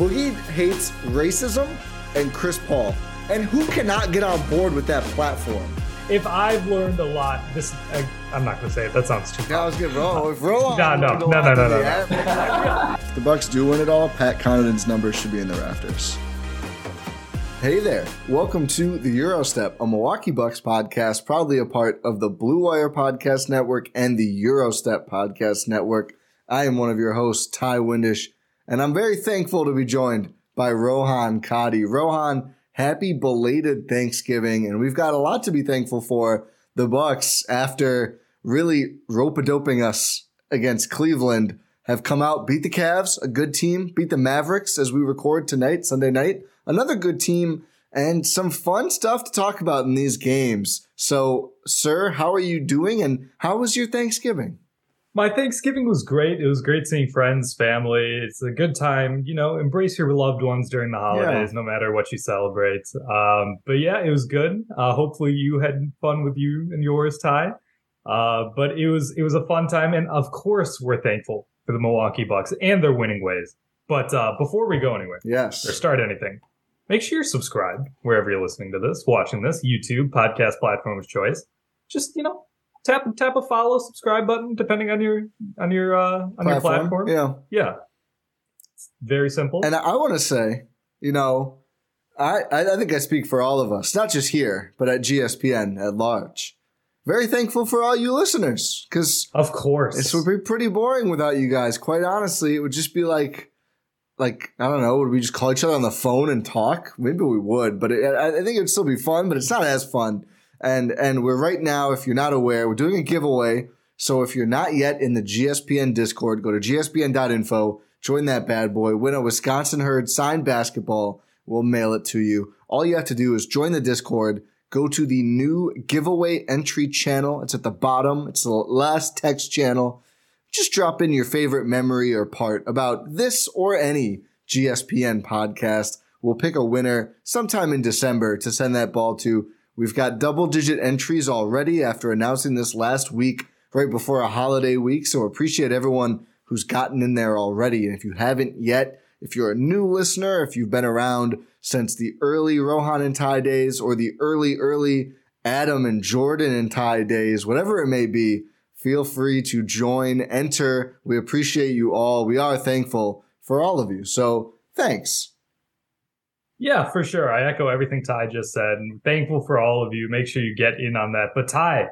Boogie hates racism and Chris Paul. And who cannot get on board with that platform? If I've learned a lot, this I, I'm not gonna say it. That sounds too. I was gonna roll. If roll No, no, no, no, no, no, no. If the Bucks do win it all, Pat Connaughton's numbers should be in the rafters. Hey there. Welcome to the Eurostep, a Milwaukee Bucks podcast, proudly a part of the Blue Wire Podcast Network and the Eurostep Podcast Network. I am one of your hosts, Ty Windish, and I'm very thankful to be joined by Rohan Kadi. Rohan, happy belated Thanksgiving, and we've got a lot to be thankful for. The Bucks, after really rope-a-doping us against Cleveland, have come out, beat the Cavs, a good team, beat the Mavericks as we record tonight, Sunday night, another good team, and some fun stuff to talk about in these games. So, sir, how are you doing, and how was your Thanksgiving? My Thanksgiving was great. It was great seeing friends, family. It's a good time. You know, embrace your loved ones during the holidays, no matter what you celebrate. Um, but yeah, it was good. Uh, hopefully, you had fun with you and yours, Ty. Uh, but it was it was a fun time, and of course, we're thankful for the Milwaukee Bucks and their winning ways. But uh, before we go anywhere, Yes. or start anything, make sure you're subscribed wherever you're listening to this, watching this, YouTube, podcast platform of choice. Just, you know, tap tap a follow, subscribe button, depending on your on your uh on your platform. Yeah. Yeah. It's very simple. And I want to say, you know, I, I think I speak for all of us, not just here, but at GSPN at large. Very thankful for all you listeners because of course. This would be pretty boring without you guys. Quite honestly, it would just be like, like I don't know. Would we just call each other on the phone and talk? Maybe we would, but it, I I think it'd still be fun. But it's not as fun. And and we're right now. If you're not aware, we're doing a giveaway. So if you're not yet in the GSPN Discord, go to gspn.info, join that bad boy, win a Wisconsin Herd signed basketball. We'll mail it to you. All you have to do is join the Discord. Go to the new giveaway entry channel. It's at the bottom. It's the last text channel just drop in your favorite memory or part about this or any GSPN podcast. We'll pick a winner sometime in December to send that ball to. We've got double digit entries already after announcing this last week, right before a holiday week. So appreciate everyone who's gotten in there already. And if you haven't yet, if you're a new listener, if you've been around since the early Rohan and Ty days or the early, early Adam and Jordan and Ty days, whatever it may be, feel free to join, enter. We appreciate you all. We are thankful for all of you. So thanks. Yeah, for sure. I echo everything Ty just said. And thankful for all of you. Make sure you get in on that. But Ty,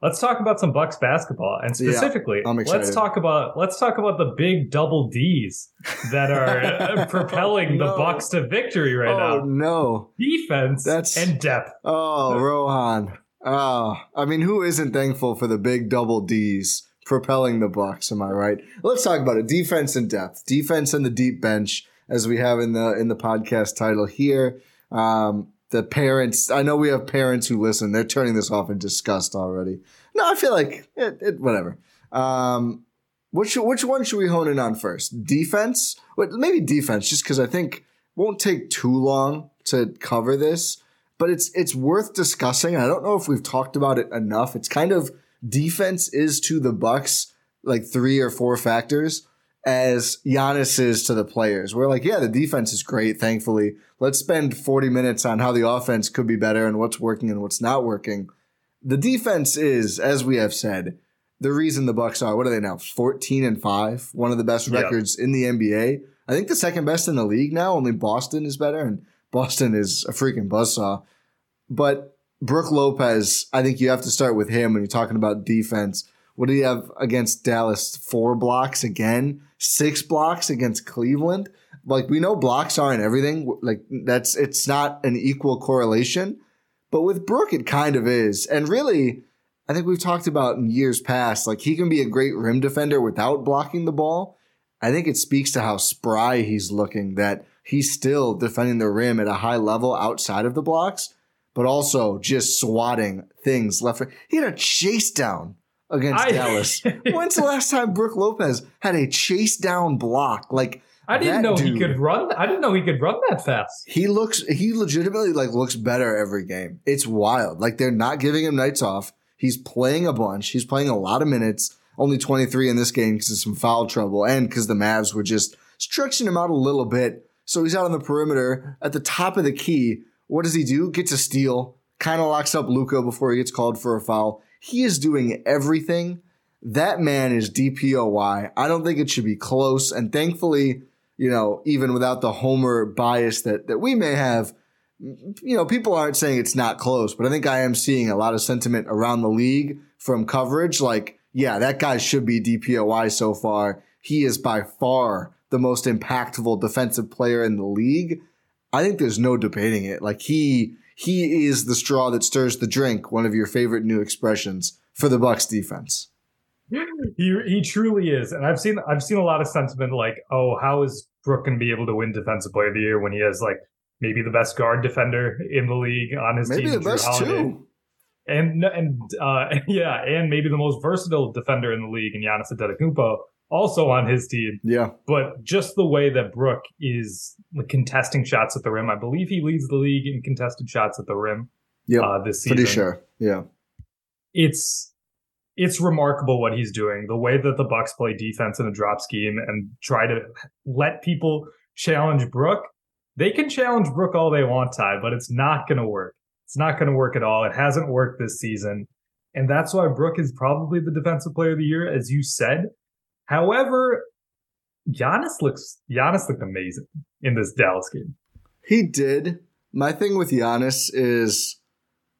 let's talk about some Bucks basketball, and specifically, I'm let's talk about let's talk about the big double D's that are uh, propelling No. the Bucks to victory right now. oh now. no. Defense That's- and depth. Oh, Rohan. Oh, I mean, who isn't thankful for the big double D's propelling the Bucks? Am I right? Let's talk about it. Defense and depth. Defense and the deep bench, as we have in the in the podcast title here. Um, the parents. I know we have parents who listen. They're turning this off in disgust already. No, I feel like it. it whatever. Um, which which one should we hone in on first? Defense? Wait, maybe defense, just because I think won't take too long to cover this but it's it's worth discussing. I don't know if we've talked about it enough. It's kind of defense is to the Bucks like three or four factors as Giannis is to the players. We're like, yeah, the defense is great, thankfully. Let's spend 40 minutes on how the offense could be better and what's working and what's not working. The defense is, as we have said, the reason the Bucks are what are they now? 14 and 5, one of the best records in the NBA. I think the second best in the league now, only Boston is better and Boston is a freaking buzzsaw. But Brook Lopez, I think you have to start with him when you're talking about defense. What do you have against Dallas? Four blocks again, six blocks against Cleveland. Like we know blocks aren't everything. Like that's it's not an equal correlation. But with Brook, it kind of is. And really, I think we've talked about in years past, like he can be a great rim defender without blocking the ball. I think it speaks to how spry he's looking that he's still defending the rim at a high level outside of the blocks, but also just swatting things left. He had a chase down against I, Dallas. When's the last time Brook Lopez had a chase down block? Like I didn't know dude, he could run. I didn't know he could run that fast. He looks. He legitimately like looks better every game. It's wild. Like they're not giving him nights off. He's playing a bunch. He's playing a lot of minutes. Only 23 in this game because of some foul trouble and because the Mavs were just stretching him out a little bit. So he's out on the perimeter at the top of the key. What does he do? Gets a steal. Kind of locks up Luka before he gets called for a foul. He is doing everything. That man is DPOY. I don't think it should be close. And thankfully, you know, even without the homer bias that, that we may have, you know, people aren't saying it's not close, but I think I am seeing a lot of sentiment around the league from coverage. Like, yeah, that guy should be DPOY so far. He is by far the most impactful defensive player in the league. I think there's no debating it. Like he he is the straw that stirs the drink, one of your favorite new expressions for the Bucks defense. He he truly is. And I've seen I've seen a lot of sentiment like, oh, how is Brook gonna be able to win defensive player of the year when he has like maybe the best guard defender in the league on his maybe team? Maybe the best too. And and uh, yeah, and maybe the most versatile defender in the league in Giannis Antetokounmpo also on his team. Yeah. But just the way that Brook is contesting shots at the rim, I believe he leads the league in contested shots at the rim. Yeah. Uh, this season. Pretty sure. Yeah. It's it's remarkable what he's doing. The way that the Bucks play defense in a drop scheme and try to let people challenge Brook. They can challenge Brook all they want, Ty, but it's not going to work. It's not going to work at all. It hasn't worked this season. And that's why Brook is probably the defensive player of the year, as you said. However, Giannis looks Giannis looked amazing in this Dallas game. He did. My thing with Giannis is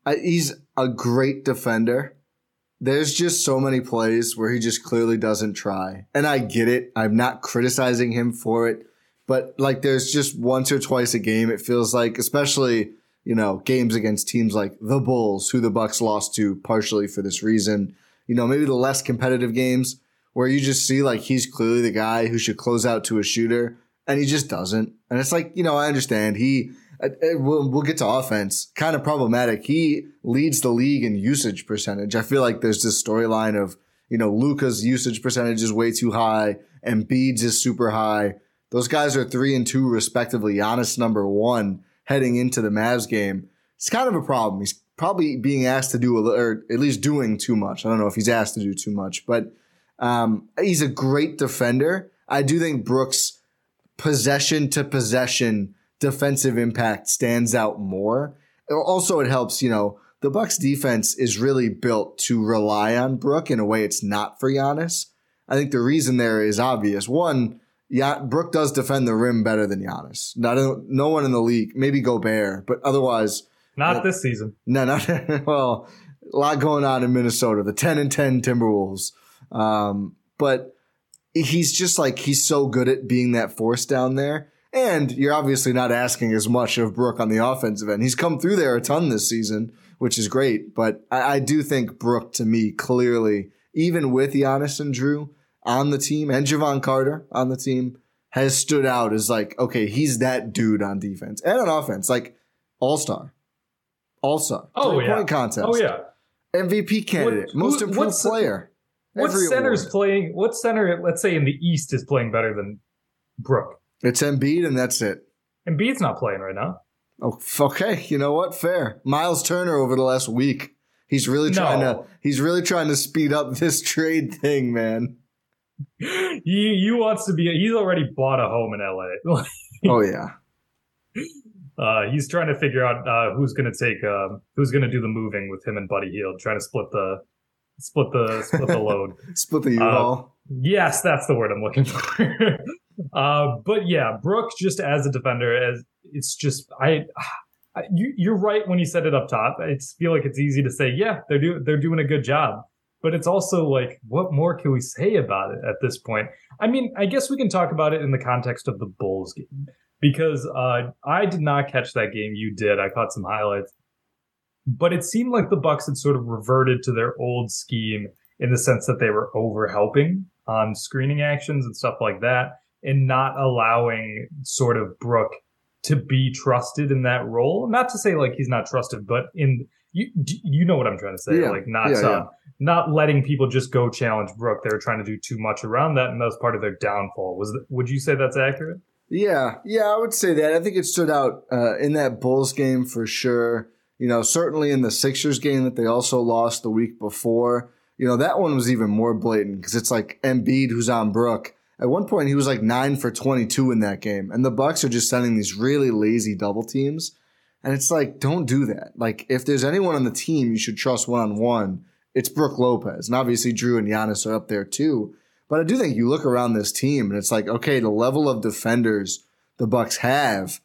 I, he's a great defender. There's just so many plays where he just clearly doesn't try. And I get it. I'm not criticizing him for it. But like there's just once or twice a game it feels like, especially, you know, games against teams like the Bulls, who the Bucks lost to partially for this reason. You know, maybe the less competitive games where you just see like he's clearly the guy who should close out to a shooter and he just doesn't. And it's like, you know, I understand he, uh, uh, we'll, we'll get to offense, kind of problematic. He leads the league in usage percentage. I feel like there's this storyline of, you know, Luka's usage percentage is way too high and Beads is super high. Those guys are three and two respectively. Giannis number one heading into the Mavs game. It's kind of a problem. He's probably being asked to do, a, or at least doing too much. I don't know if he's asked to do too much, but um, he's a great defender. I do think Brooks' possession to possession defensive impact stands out more. Also, it helps, you know, the Bucks defense is really built to rely on Brook in a way it's not for Giannis. I think the reason there is obvious. One, yeah, Brook does defend the rim better than Giannis. Not no one in the league, maybe Gobert, but otherwise, not uh, this season. No, not well. A lot going on in Minnesota. The ten and ten Timberwolves. Um, but he's just like he's so good at being that force down there. And you're obviously not asking as much of Brook on the offensive end. He's come through there a ton this season, which is great. But I, I do think Brook, to me, clearly, even with Giannis and Jrue on the team and Jevon Carter on the team, has stood out as like, okay, he's that dude on defense and on offense, like all star, all star. Oh yeah, point contest. Oh yeah, MVP candidate, what, most improved player. What center's award. playing? What center? Let's say in the East is playing better than Brook. It's Embiid, and that's it. Embiid's not playing right now. Oh, okay. You know what? Fair. Miles Turner over the last week He's really trying no. to he's really trying to speed up this trade thing, man. he he wants to be he's already bought a home in LA. oh yeah. Uh, he's trying to figure out uh, who's going to take uh, who's going to do the moving with him and Buddy Hield, trying to split the split the split the load, split the U-Haul. Uh, yes, that's the word I'm looking for. Uh, but yeah, Brook just as a defender, as it's just I, I you, are right when you said it up top. I feel like it's easy to say, yeah, they're doing they're doing a good job. But it's also like, what more can we say about it at this point? I mean, I guess we can talk about it in the context of the Bulls game because uh, I did not catch that game. You did. I caught some highlights, but it seemed like the Bucks had sort of reverted to their old scheme in the sense that they were over helping on screening actions and stuff like that, and not allowing sort of Brook to be trusted in that role. Not to say like he's not trusted, but in you you know what I'm trying to say. Yeah. Like not yeah, uh, yeah. not letting people just go challenge Brook. They were trying to do too much around that, and that was part of their downfall. Was would you say that's accurate? Yeah, yeah, I would say that. I think it stood out uh, in that Bulls game for sure. You know, certainly in the Sixers game that they also lost the week before. You know, that one was even more blatant because it's like Embiid who's on Brook. At one point, he was like nine for 22 in that game. And the Bucks are just sending these really lazy double teams. And it's like, don't do that. Like, if there's anyone on the team you should trust one on one, it's Brook Lopez. And obviously, Jrue and Giannis are up there too. But I do think you look around this team and it's like, okay, the level of defenders the Bucks have,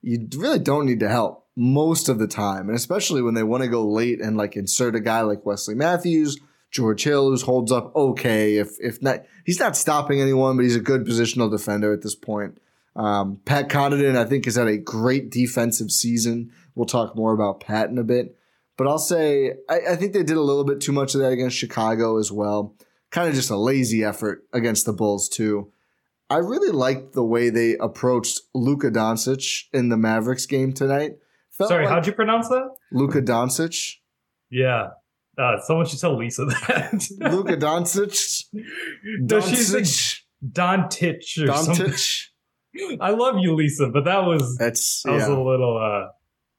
you really don't need to help most of the time, and especially when they want to go late and like insert a guy like Wesley Matthews, George Hill, who holds up okay. If if not, he's not stopping anyone, but he's a good positional defender at this point. Um, Pat Connaughton, I think, has had a great defensive season. We'll talk more about Pat in a bit. But I'll say I, I, think they did a little bit too much of that against Chicago as well kind of just a lazy effort against the Bulls too. I really liked the way they approached Luka Doncic in the Mavericks game tonight. Sorry, like how'd you pronounce that? Luka Doncic. Yeah. Uh, someone should tell Lisa that. Luka Doncic. No, she's like Dontich or Dontich. something. I love you, Lisa, but that was that's that yeah. was a little uh a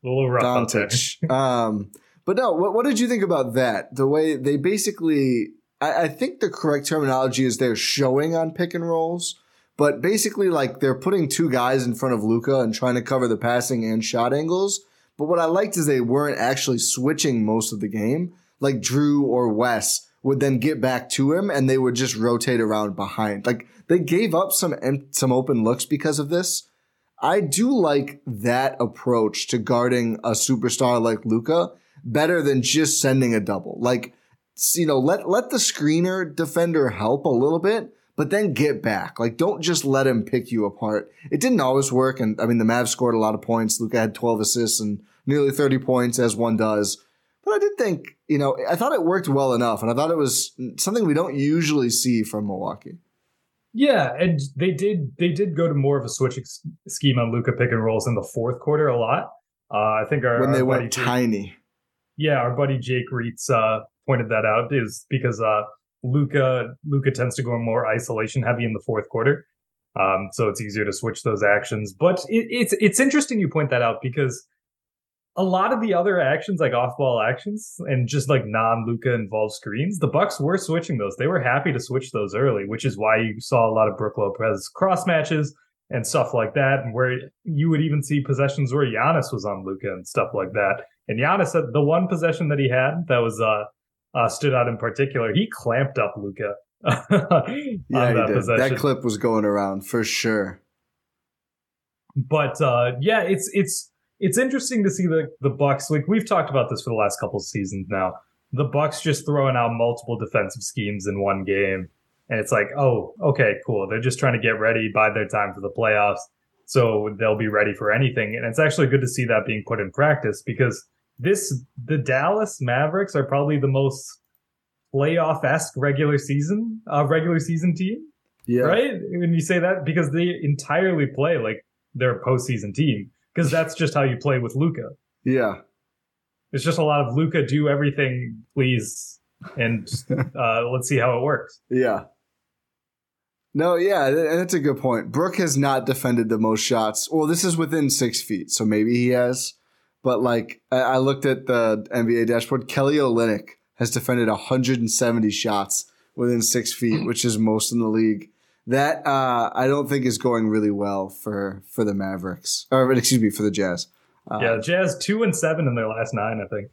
little rough. Dontich. um, but no, what what did you think about that? The way they basically I, I think the correct terminology is they're showing on pick and rolls, but basically like they're putting two guys in front of Luka and trying to cover the passing and shot angles. But what I liked is they weren't actually switching most of the game. Like Jrue or Wes would then get back to him and they would just rotate around behind. Like they gave up some some open looks because of this. I do like that approach to guarding a superstar like Luka better than just sending a double. Like you know, let let the screener defender help a little bit, but then get back. Like, don't just let him pick you apart. It didn't always work, and I mean, the Mavs scored a lot of points. Luka had 12 assists and nearly 30 points, as one does. But I did think, you know, I thought it worked well enough, and I thought it was something we don't usually see from Milwaukee. Yeah, and they did they did go to more of a switching scheme on Luka pick and rolls in the fourth quarter a lot. Uh, I think our when they our went tiny. yeah, our buddy Jake Reitz uh, pointed that out is because uh, Luca Luka tends to go more isolation heavy in the fourth quarter, um, so it's easier to switch those actions. But it, it's it's interesting you point that out because a lot of the other actions, like off ball actions and just like non Luka involved screens, the Bucks were switching those. They were happy to switch those early, which is why you saw a lot of Brook Lopez cross matches and stuff like that, and where you would even see possessions where Giannis was on Luka and stuff like that. And Giannis, the one possession that he had that was uh, uh, stood out in particular. He clamped up Luka. yeah, that, did. that clip was going around for sure. But uh, yeah, it's it's it's interesting to see the the Bucks. Like we've talked about this for the last couple seasons now. The Bucks just throwing out multiple defensive schemes in one game, and it's like, oh, okay, cool. They're just trying to get ready, by their time for the playoffs, so they'll be ready for anything. And it's actually good to see that being put in practice because this the Dallas Mavericks are probably the most playoff esque regular season uh, regular season team. Yeah. Right? When you say that, because they entirely play like their postseason team, because that's just how you play with Luka. Yeah. It's just a lot of Luka do everything, please, and uh, let's see how it works. Yeah. No, yeah, that's a good point. Brook has not defended the most shots. Well, this is within six feet, so maybe he has. but like I, I looked at the NBA dashboard. Kelly Olynyk has defended 170 shots within six feet, which is most in the league. That uh, I don't think is going really well for for the Mavericks, or excuse me, for the Jazz. Uh, yeah, Jazz two and seven in their last nine, I think.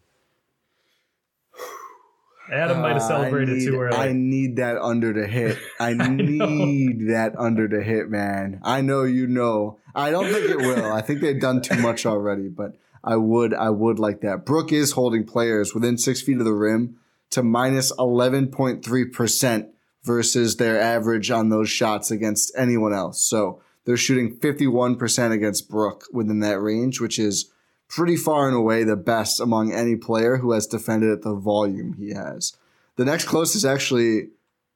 Adam might have uh, celebrated need, too early. I need that under to hit. I, I need that under to hit, man. I know you know. I don't think it will. I think they've done too much already, but I would I would like that. Brook is holding players within six feet of the rim to minus eleven point three percent versus their average on those shots against anyone else. So they're shooting fifty one percent against Brook within that range, which is pretty far and away the best among any player who has defended at the volume he has. The next closest actually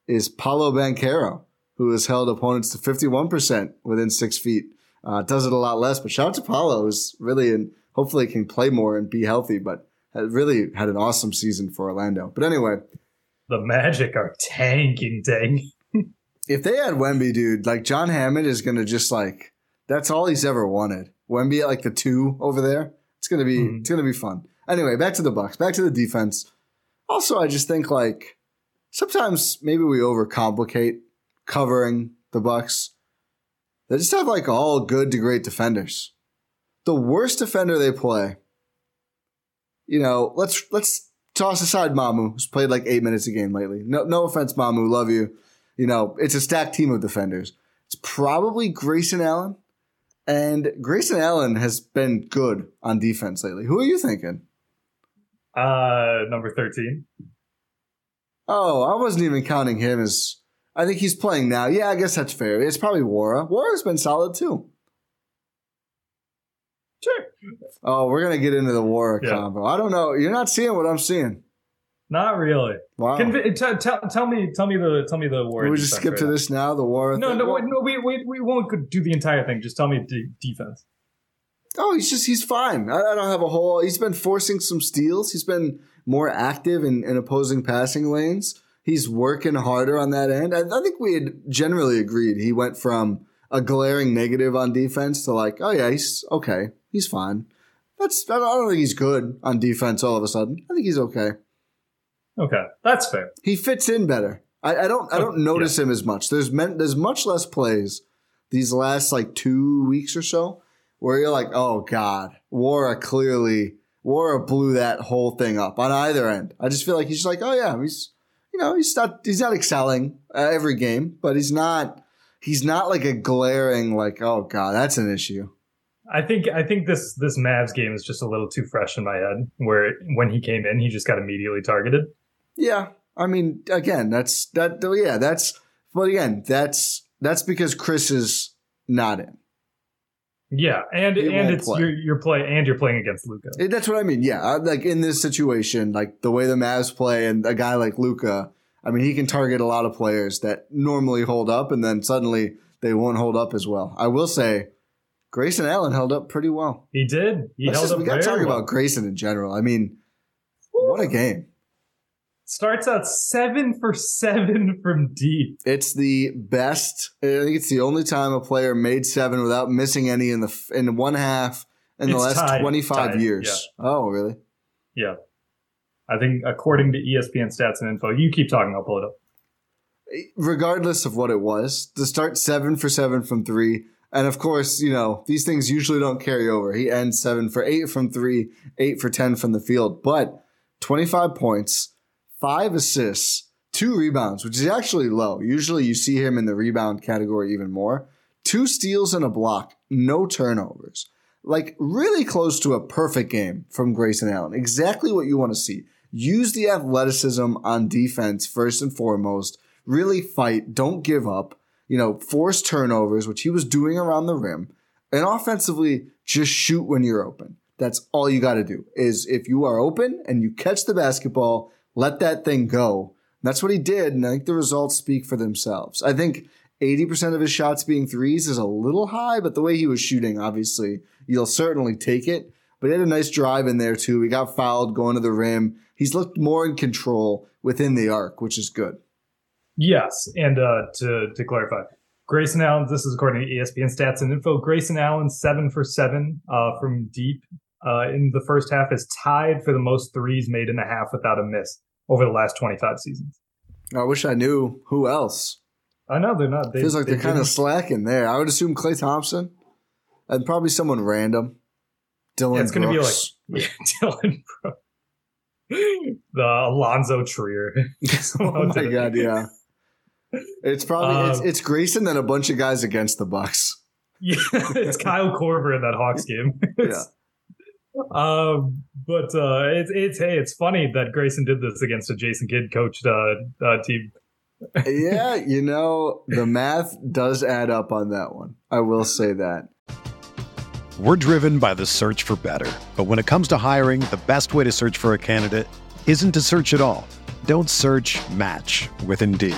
is Paolo Banchero, who has held opponents to 51% within six feet. Uh, does it a lot less, but shout out to Paolo, who's really and hopefully can play more and be healthy, but really had an awesome season for Orlando. But anyway, the Magic are tanking, dang. if they had Wemby, dude, like John Hammond is gonna just like that's all he's ever wanted. Wemby at like the two over there. It's gonna be mm-hmm. it's gonna be fun. Anyway, back to the Bucks. Back to the defense. Also, I just think like sometimes maybe we overcomplicate covering the Bucks. They just have like all good to great defenders. The worst defender they play, you know, let's let's toss aside Mamu, who's played like eight minutes a game lately. No, no offense, Mamu, love you. You know, it's a stacked team of defenders. It's probably Grayson Allen and Grayson Allen has been good on defense lately. Who are you thinking? Uh, number 13. Oh, I wasn't even counting him as. I think he's playing now. Yeah, I guess that's fair. It's probably Nwora. Nwora's been solid too. Sure. Oh, we're gonna get into the war yeah. combo. I don't know. You're not seeing what I'm seeing. Not really. Wow. T- uh, t- tell me, tell me the, tell me the war. we just skip right to now. this now. The war. No, no, no. We, we, we won't do the entire thing. Just tell me the defense. Oh, he's just he's fine. I, I, don't have a whole. He's been forcing some steals. He's been more active in, in opposing passing lanes. He's working harder on that end. I, I think we had generally agreed. He went from a glaring negative on defense to like, oh yeah, he's okay. He's fine. That's I don't think he's good on defense all of a sudden. I think he's okay. Okay, that's fair. He fits in better. I, I don't I don't oh, notice yeah. him as much. There's meant there's much less plays these last like two weeks or so where you're like, oh god, Nwora clearly Nwora blew that whole thing up on either end. I just feel like he's just like, oh yeah, he's you know he's not he's not excelling every game, but he's not he's not like a glaring like oh god that's an issue. I think I think this this Mavs game is just a little too fresh in my head. Where when he came in, he just got immediately targeted. Yeah, I mean, again, that's that. Oh, yeah, that's. But again, that's that's because Chris is not in. Yeah, and he and it's you're, you're playing and you're playing against Luka. Eh, that's what I mean. Yeah, uh, like in this situation, like the way the Mavs play, and a guy like Luka, I mean, he can target a lot of players that normally hold up, and then suddenly they won't hold up as well. I will say, Grayson Allen held up pretty well. He did. He Let's held just, up. We got to talk well. about Grayson in general. I mean, what a game! Starts out seven for seven from deep. It's the best. I think it's the only time a player made seven without missing any in the in one half in the last tied, twenty five years. Yeah. Oh, really? Yeah. I think according to ESPN stats and info, you keep talking. I'll pull it up. Regardless of what it was, to start seven for seven from three, and of course, you know these things usually don't carry over. He ends seven for eight from three, eight for ten from the field, but twenty five points five assists, two rebounds, which is actually low. Usually you see him in the rebound category even more. Two steals and a block, no turnovers. Like really close to a perfect game from Grayson Allen. Exactly what you want to see. Use the athleticism on defense first and foremost. Really fight. Don't give up. You know, force turnovers, which he was doing around the rim. And offensively, just shoot when you're open. That's all you got to do. Is if you are open and you catch the basketball, let that thing go. That's what he did, and I think the results speak for themselves. I think 80% of his shots being threes is a little high, but the way he was shooting, obviously, you'll certainly take it. But he had a nice drive in there, too. He got fouled going to the rim. He's looked more in control within the arc, which is good. Yes, and uh, to, to clarify, Grayson Allen, this is according to ESPN stats and info. Grayson Allen, seven for seven uh, from deep uh, in the first half is tied for the most threes made in a half without a miss over the last 25 seasons. I wish I knew who else. I know they're not. They, Feels like they they're kind of slacking there. I would assume Klay Thompson and probably someone random. Dillon Yeah, it's going to be like yeah, Dillon Brooks. the Alonzo Trier. oh my god, yeah. It's probably it's, Um, it's Grayson and a bunch of guys against the Bucks. Yeah, it's Kyle Korver in that Hawks game. Yeah. Um, but uh, it's it's hey, it's funny that Grayson did this against a Jason Kidd coached uh, uh, team. yeah, you know, the math does add up on that one. I will say that. We're driven by the search for better. But when it comes to hiring, the best way to search for a candidate isn't to search at all. Don't search match with Indeed.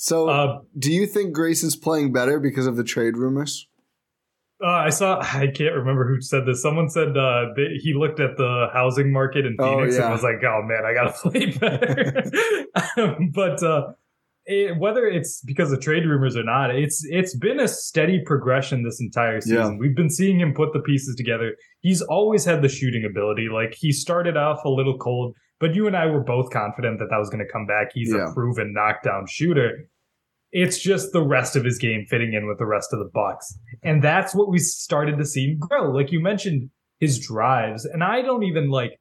So, Uh, do you think Grayson's playing better because of the trade rumors? Uh, I saw. I can't remember who said this. Someone said uh, they, he looked at the housing market in Oh, Phoenix yeah. and was like, "Oh man, I gotta play better." um, but uh, it, whether it's because of trade rumors or not, it's it's been a steady progression this entire season. Yeah. We've been seeing him put the pieces together. He's always had the shooting ability. Like he started off a little cold, but you and I were both confident that that was going to come back. He's Yeah. a proven knockdown shooter. It's just the rest of his game fitting in with the rest of the Bucks. And that's what we started to see grow. Like you mentioned, his drives. And I don't even like,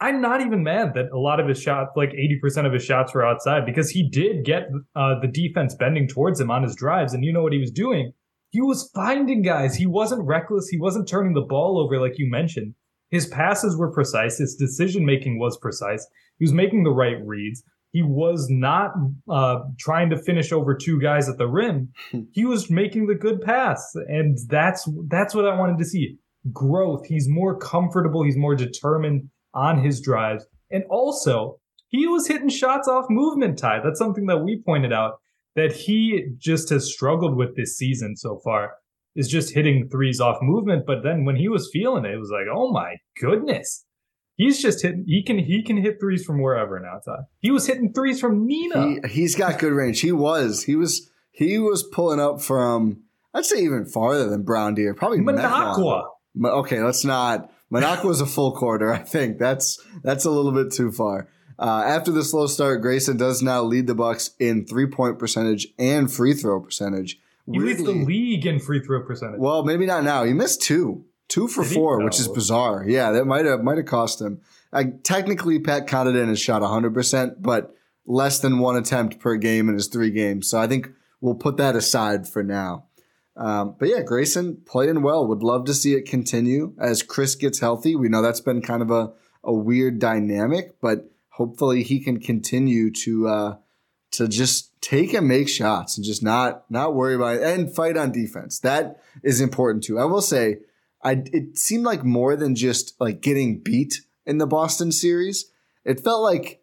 I'm not even mad that a lot of his shots, like 80% of his shots were outside because he did get uh, the defense bending towards him on his drives. And you know what he was doing? He was finding guys. He wasn't reckless. He wasn't turning the ball over like you mentioned. His passes were precise. His decision making was precise. He was making the right reads. He was not uh, trying to finish over two guys at the rim. he was making the good pass, and that's that's what I wanted to see. Growth. He's more comfortable. He's more determined on his drives, and also he was hitting shots off movement. Ty. That's something that we pointed out that he just has struggled with this season so far. Is just hitting threes off movement, but then when he was feeling it, it was like, oh my goodness. He's just hitting. He can he can hit threes from wherever now. Ty. He was hitting threes from Neenah. He, he's got good range. He was. He was. He was pulling up from. I'd say even farther than Brown Deer. Probably. Metron. Okay, let's not. Manaqua was a full quarter. I think that's that's a little bit too far. Uh, after the slow start, Grayson does now lead the Bucks in three point percentage and free throw percentage. He leads the league in free throw percentage. Well, maybe not now. He missed two, two for Did four, which is bizarre. Yeah, that might have might have cost him. Like technically, Pat Connaughton has shot hundred percent, but less than one attempt per game in his three games. So I think we'll put that aside for now. Um, but yeah, Grayson playing well. Would love to see it continue as Chris gets healthy. We know that's been kind of a, a weird dynamic, but hopefully he can continue to uh, to just take and make shots and just not not worry about it and fight on defense. That is important too. I will say, I it seemed like more than just like getting beat in the Boston series. It felt like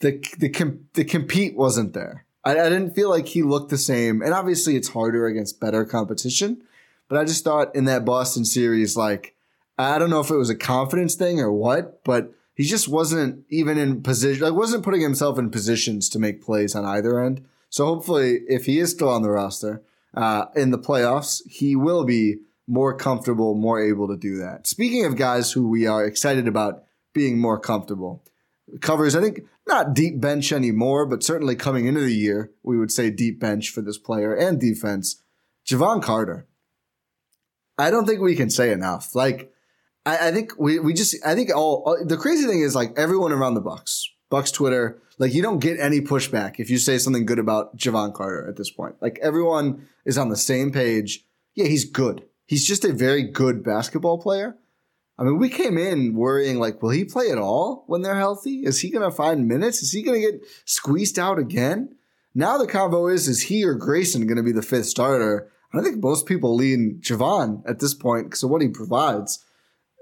the the com- the compete wasn't there. I, I didn't feel like he looked the same. And obviously, it's harder against better competition. But I just thought in that Boston series, like I don't know if it was a confidence thing or what, but he just wasn't even in position, like wasn't putting himself in positions to make plays on either end. So hopefully, if he is still on the roster uh, in the playoffs, he will be more comfortable, more able to do that. Speaking of guys who we are excited about being more comfortable, covers, I think, not deep bench anymore, but certainly coming into the year, we would say deep bench for this player and defense. Jevon Carter. I don't think we can say enough. Like, I, I think we, we just, I think all, all, the crazy thing is like everyone around the Bucks, Bucks Twitter, like you don't get any pushback if you say something good about Jevon Carter at this point. Like everyone is on the same page. Yeah, he's good. He's just a very good basketball player. I mean, we came in worrying like, will he play at all when they're healthy? Is he going to find minutes? Is he going to get squeezed out again? Now the convo is, is he or Grayson going to be the fifth starter? I think most people lean Jevon at this point because of what he provides.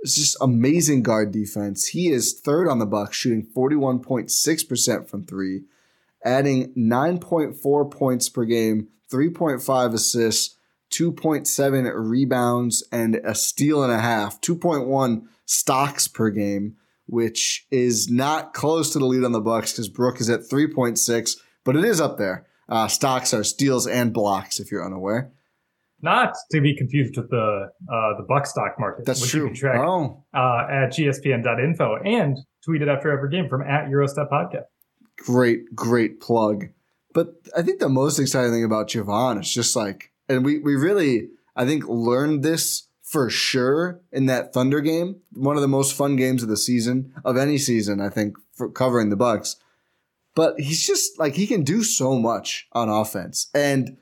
It's just amazing guard defense. He is third on the Bucks, shooting 41.6% from three, adding 9.4 points per game, 3.5 assists, 2.7 rebounds, and a steal and a half, 2.1 stocks per game, which is not close to the lead on the Bucks because Brook is at 3.6, but it is up there. Uh, stocks are steals and blocks, if you're unaware not to be confused with the uh, the buck stock market. That's which true. You can track, oh. uh, at gspn.info and tweeted after every game from at Eurostep Podcast. Great, great plug. But I think the most exciting thing about Jevon is just like, and we we really I think learned this for sure in that Thunder game, one of the most fun games of the season of any season. I think for covering the Bucks. But he's just like he can do so much on offense and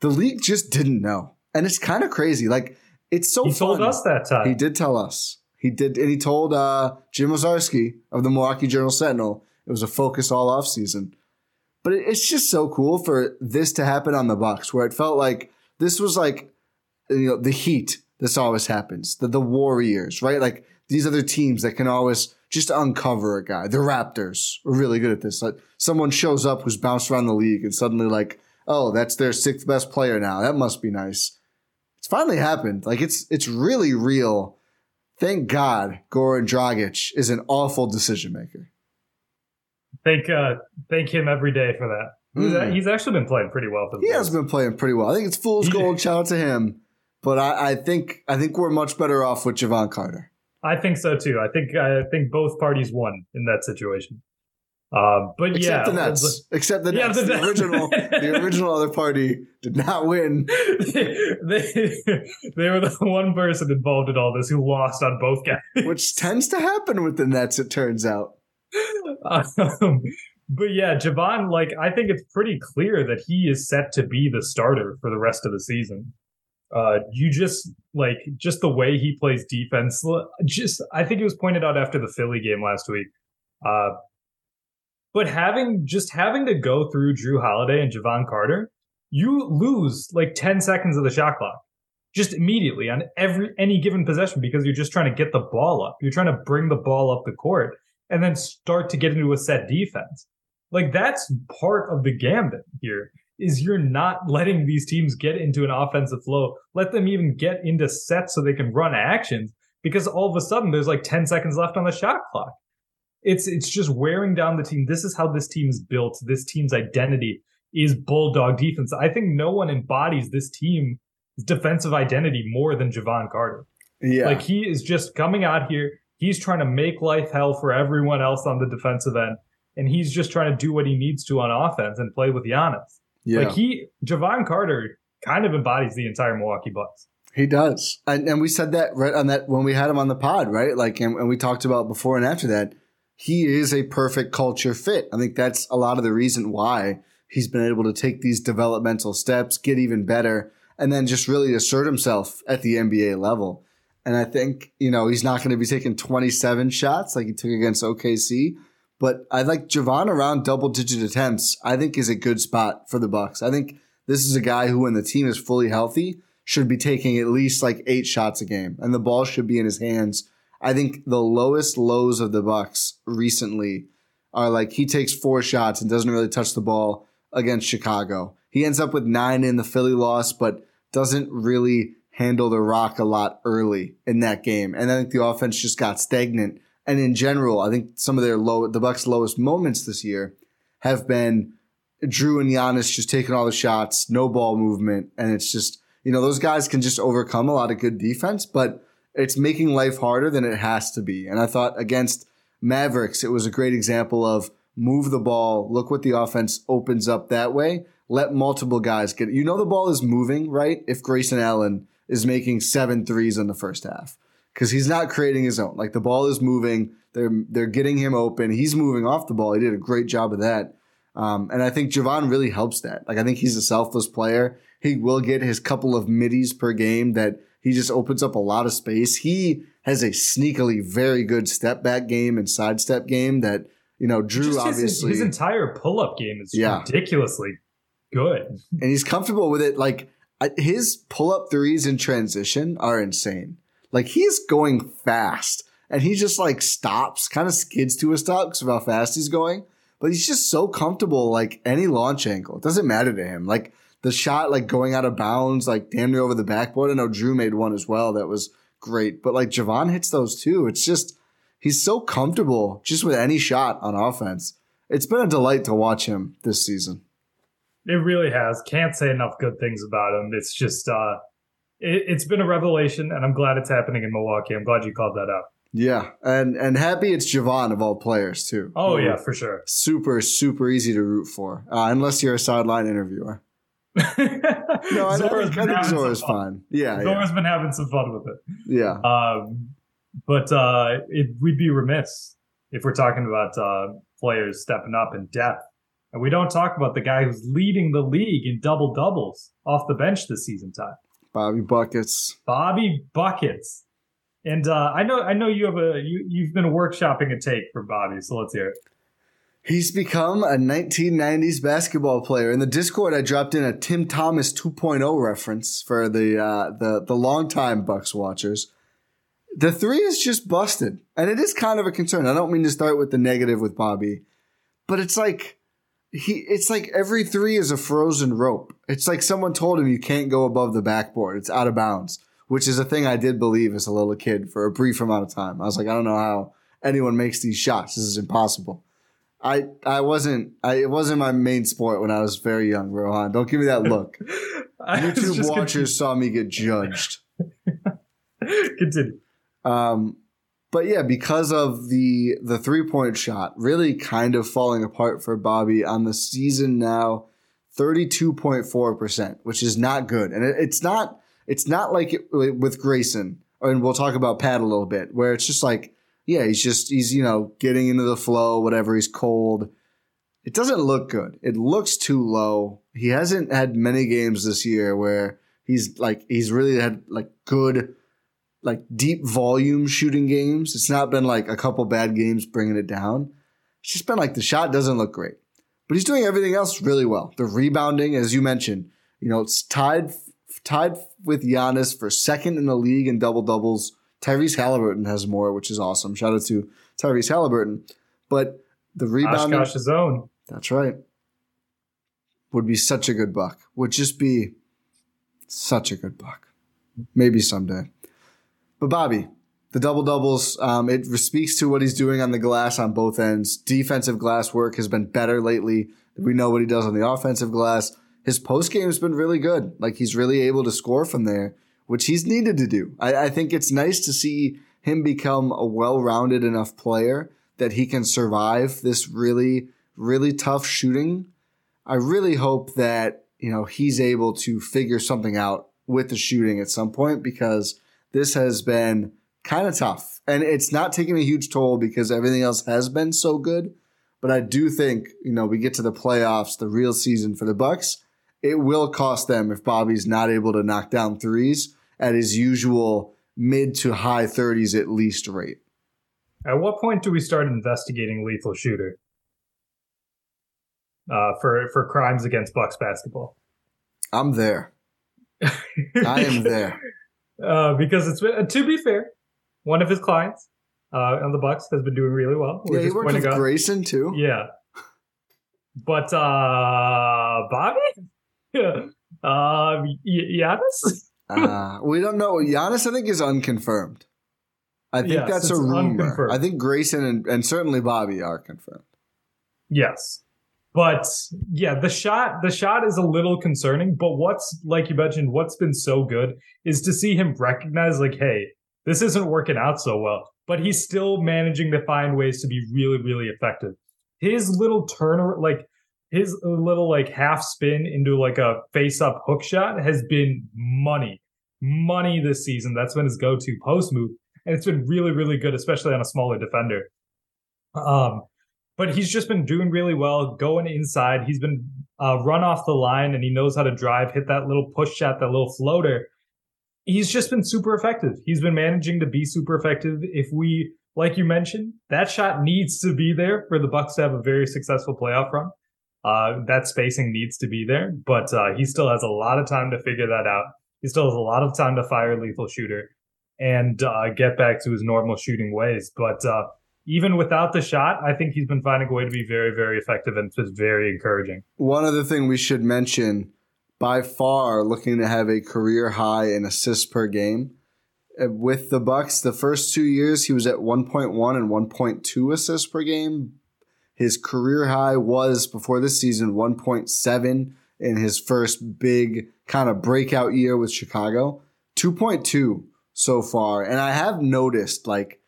the league just didn't know. And it's kind of crazy. Like it's so He fun. told us that time. He did tell us. He did and he told uh, Jim Owczarski of the Milwaukee Journal Sentinel it was a focus all off season. But it, it's just so cool for this to happen on the Bucks where it felt like this was like you know the heat this always happens. The the Warriors, right? Like these other teams that can always just uncover a guy. The Raptors are really good at this. Like someone shows up who's bounced around the league and suddenly like oh, that's their sixth best player now. That must be nice. It's finally happened. Like it's it's really real. Thank God Goran Dragic is an awful decision maker. Thank uh, thank him every day for that. He's, Mm. he's actually been playing pretty well for the He Bucks. has been playing pretty well. I think it's fool's gold. Shout out to him. But I, I think I think we're much better off with Jevon Carter. I think so too. I think I think both parties won in that situation. Um, but Except yeah, the Nets. Except the Yeah, Nets. the The, original the original other party did not win. they, they were the one person involved in all this who lost on both guys. Which tends to happen with the Nets, it turns out. Um, but yeah, Jevon, like I think it's pretty clear that he is set to be the starter for the rest of the season. Uh, you just like just the way he plays defense. Just I think it was pointed out after the Philly game last week. Uh, but having just having to go through Jrue Holiday and Jevon Carter, you lose like ten seconds of the shot clock just immediately on every any given possession because you're just trying to get the ball up. You're trying to bring the ball up the court and then start to get into a set defense. Like that's part of the gambit here is you're not letting these teams get into an offensive flow. Let them even get into sets so they can run actions because all of a sudden there's like 10 seconds left on the shot clock. It's it's just wearing down the team. This is how this team is built. This team's identity is bulldog defense. I think no one embodies this team's defensive identity more than Jevon Carter. Yeah. Like he is just coming out here. He's trying to make life hell for everyone else on the defensive end, and he's just trying to do what he needs to on offense and play with Giannis. yeah. Like he, Jevon Carter, kind of embodies the entire Milwaukee Bucks. He does. And, and we said that right on that when we had him on the pod, right? Like, and, and we talked about before and after that, he is a perfect culture fit. I think that's a lot of the reason why he's been able to take these developmental steps, get even better and then just really assert himself at the NBA level. And I think, you know, he's not going to be taking 27 shots like he took against OKC, but I like Jevon around double digit attempts. I think is a good spot for the Bucks. I think this is a guy who when the team is fully healthy should be taking at least like 8 shots a game and the ball should be in his hands. I think the lowest lows of the Bucks recently are like he takes 4 shots and doesn't really touch the ball against Chicago. He ends up with 9 in the Philly loss, but doesn't really handle the rock a lot early in that game. And I think the offense just got stagnant. And in general, I think some of their low, the Bucks' lowest moments this year have been Jrue and Giannis just taking all the shots, no ball movement, and it's just you know those guys can just overcome a lot of good defense, but it's making life harder than it has to be. And I thought against Mavericks, it was a great example of move the ball, look what the offense opens up that way, let multiple guys get. You know the ball is moving, right? If Grayson Allen is making seven threes in the first half because he's not creating his own. Like the ball is moving, they're they're getting him open. He's moving off the ball. He did a great job of that, um, and I think Jevon really helps that. Like I think he's a selfless player. He will get his couple of middies per game that he just opens up a lot of space. He has a sneakily very good step back game and sidestep game that you know Jrue Just obviously his entire pull up game is Yeah. ridiculously good. and he's comfortable with it. Like his pull up threes in transition are insane. Like he's going fast and he just like stops, kind of skids to a stop because of how fast he's going. But he's just so comfortable, like any launch angle. It doesn't matter to him. Like the shot, like going out of bounds, like damn near over the backboard. I know Jrue made one as well. That was great. But like Jevon hits those too. It's just, he's so comfortable just with any shot on offense. It's been a delight to watch him this season. It really has. Can't say enough good things about him. It's just uh it, it's been a revelation and I'm glad it's happening in Milwaukee. I'm glad you called that out. Yeah, and and happy it's Jevon of all players too. Oh yeah, for sure. super super easy to root for, uh, unless you're a sideline interviewer. No, I, I Zora's think, I think Zora's fun. fine. Yeah, yeah, Zora's been having some fun with it. yeah. Um, but uh, it, we'd be remiss if we're talking about uh, players stepping up in depth. And we don't talk about the guy who's leading the league in double doubles off the bench this season time, Bobby buckets. Bobby Buckets. And uh, I know, I know you have a you you've been workshopping a take for Bobby, so let's hear it. He's become a 1990s basketball player. In the Discord, I dropped in a Tim Thomas 2.0 reference for the uh, the the longtime Bucks watchers. The three is just busted, and it is kind of a concern. I don't mean to start with the negative with Bobby, but it's like he it's like every three is a frozen rope. It's like someone told him you can't go above the backboard. It's out of bounds, which is a thing I did believe as a little kid for a brief amount of time. I was like, I don't know how anyone makes these shots. This is impossible. I I wasn't I it wasn't my main sport when I was very young, Rohan. Don't give me that look. YouTube watchers saw me get judged. Continue. continue. Um, but yeah, because of the the three point shot really kind of falling apart for Bobby on the season now, thirty two point four percent, which is not good, and it, it's not it's not like it, with Grayson, and we'll talk about Pat a little bit, where it's just like yeah, he's just he's you know getting into the flow, whatever. He's cold. It doesn't look good. It looks too low. He hasn't had many games this year where he's like he's really had like good like deep volume shooting games. It's not been like a couple bad games bringing it down. It's just been like the shot doesn't look great, but he's doing everything else really well. The rebounding, as you mentioned, you know, it's tied tied with Giannis for second in the league in double doubles. Tyrese Haliburton has more, which is awesome. Shout out to Tyrese Haliburton. But the rebound Oshkosh's own. that's right, would be such a good buck. Would just be such a good buck. Maybe someday. But Bobby, the double doubles, um, it speaks to what he's doing on the glass on both ends. Defensive glass work has been better lately. We know what he does on the offensive glass. His post game has been really good. Like he's really able to score from there, which he's needed to do. I, I think it's nice to see him become a well rounded enough player that he can survive this really, really tough shooting. I really hope that, you know, he's able to figure something out with the shooting at some point because this has been kind of tough. And it's not taking a huge toll because everything else has been so good. But I do think, you know, we get to the playoffs, the real season for the Bucks, it will cost them if Bobby's not able to knock down threes at his usual mid to high 30s at least rate. At what point do we start investigating lethal shooter uh, for for crimes against Bucks basketball? I'm there. I am there. Uh, because it's been, uh, to be fair, one of his clients uh, on the Bucks has been doing really well. We're yeah, he worked with. Grayson too. Yeah, but uh, Bobby, yeah, uh, Giannis. Uh, we don't know. Giannis, I think, is unconfirmed. I think yes, that's a rumor. Unconfirmed. I think Grayson and, and certainly Bobby are confirmed. Yes. But yeah, the shot the shot is a little concerning, but what's like you mentioned, what's been so good is to see him recognize like, hey, this isn't working out so well, but he's still managing to find ways to be really, really effective. His little turn like his little like half spin into like a face up hook shot has been money. Money this season. That's been his go-to post move and it's been really, really good, especially on a smaller defender. Um, but he's just been doing really well, going inside. He's been uh, run off the line, and he knows how to drive, hit that little push shot, that little floater. He's just been super effective. He's been managing to be super effective. If we, like you mentioned, that shot needs to be there for the Bucks to have a very successful playoff run. Uh, that spacing needs to be there, but uh, he still has a lot of time to figure that out. He still has a lot of time to fire lethal shooter and uh, get back to his normal shooting ways. But uh, even without the shot, I think he's been finding a way to be very, very effective and just very encouraging. One other thing we should mention by far looking to have a career high in assists per game. Uh, with the Bucks, the first two years he was at 1.1 and 1.2 assists per game. His career high was before this season 1.7 in his first big kind of breakout year with Chicago. 2.2 so far. And I have noticed like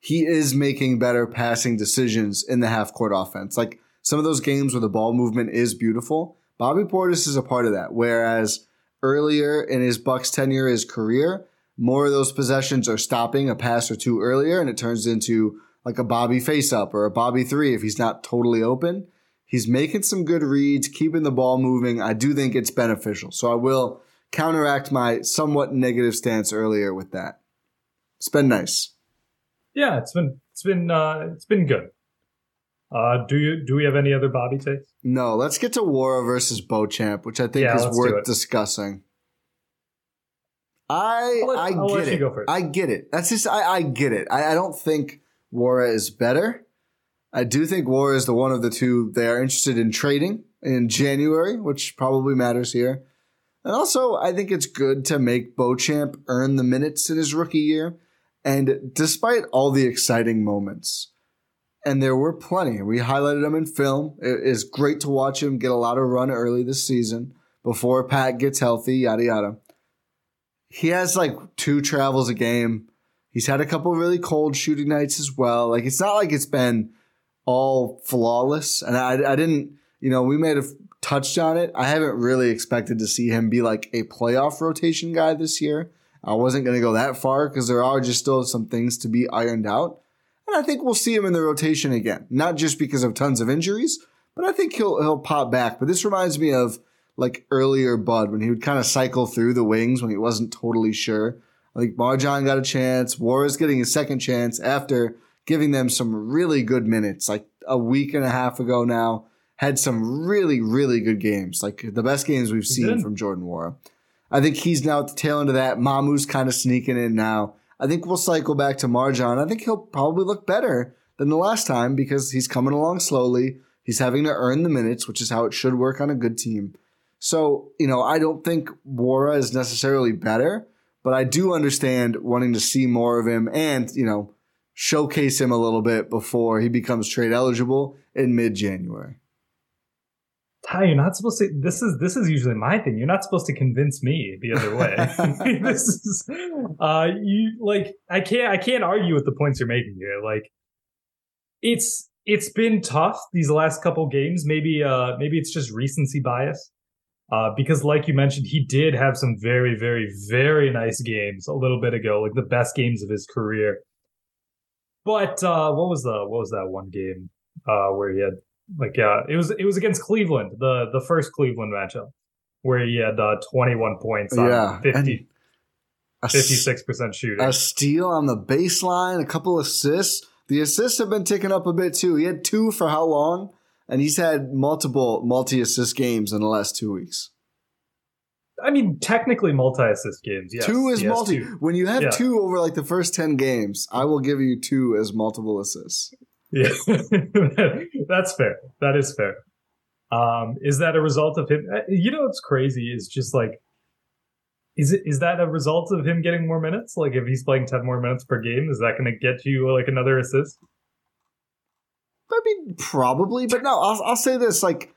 he is making better passing decisions in the half court offense. Like some of those games where the ball movement is beautiful. Bobby Portis is a part of that. Whereas earlier in his Bucks tenure, his career, more of those possessions are stopping a pass or two earlier, and it turns into like a Bobby face up or a Bobby three if he's not totally open. He's making some good reads, keeping the ball moving. I do think it's beneficial. So I will counteract my somewhat negative stance earlier with that. It's been nice. Yeah, it's been it's been uh, it's been good. Uh, do you do we have any other Bobby takes? No, let's get to Nwora versus Beauchamp, which I think yeah, is worth discussing. I let, I get it. I get it. That's just I, I get it. I, I don't think Nwora is better. I do think Nwora is the one of the two they are interested in trading in January, which probably matters here. And also, I think it's good to make Beauchamp earn the minutes in his rookie year. And despite all the exciting moments, and there were plenty, we highlighted them in film. It is great to watch him get a lot of run early this season before Pat gets healthy, yada yada. He has like two travels a game. He's had a couple really cold shooting nights as well. Like it's not like it's been all flawless. And I, I didn't, you know, we made a touched on it. I haven't really expected to see him be like a playoff rotation guy this year. I wasn't going to go that far because there are just still some things to be ironed out. And I think we'll see him in the rotation again, not just because of tons of injuries, but I think he'll he'll pop back. But this reminds me of like earlier Bud when he would kind of cycle through the wings when he wasn't totally sure. I think MarJon got a chance. Nwora's getting a second chance after giving them some really good minutes, like a week and a half ago now had some really, really good games, like the best games we've seen from Jordan Nwora. I think he's now at the tail end of that. Mamu's kind of sneaking in now. I think we'll cycle back to MarJon. I think he'll probably look better than the last time because he's coming along slowly. He's having to earn the minutes, which is how it should work on a good team. So, you know, I don't think Nwora is necessarily better, but I do understand wanting to see more of him and, you know, showcase him a little bit before he becomes trade eligible in mid January. Ty, you're not supposed to. This is this is usually my thing. You're not supposed to convince me the other way. this is, uh, you like I can't I can't argue with the points you're making here. Like, it's it's been tough these last couple games. Maybe uh maybe it's just recency bias. Uh, because like you mentioned, he did have some very, very, very nice games a little bit ago, like the best games of his career. But uh, what was the what was that one game uh, where he had like yeah, it was it was against Cleveland, the the first Cleveland matchup. where he had uh, 21 points on Yeah, 50, A s- 56% shooting. a steal on the baseline, a couple assists. The assists have been ticking up a bit too. He had two for how long? And he's had multiple multi assist games in the last two weeks. I mean, technically multi-assist games. Yes, two is multi. two. When you have Yeah. two over like the first 10 games, I will give you two as multiple assists. Yeah, that's fair. That is fair. Um, is that a result of him? uh, You know, what's crazy is just like, is it is that a result of him getting more minutes? Like, if he's playing ten more minutes per game, is that going to get you like another assist? I mean, probably, but no, I'll, I'll say this. Like,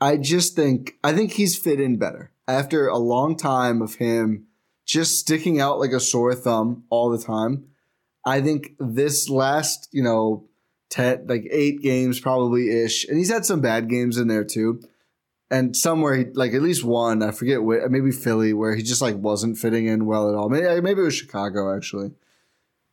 I just think, I think he's fit in better after a long time of him just sticking out like a sore thumb all the time. I think this last, you know, 10, like eight games probably ish, and he's had some bad games in there too. And somewhere, he, like at least one, I forget, wh- maybe Philly, where he just like wasn't fitting in well at all. Maybe, maybe it was Chicago actually.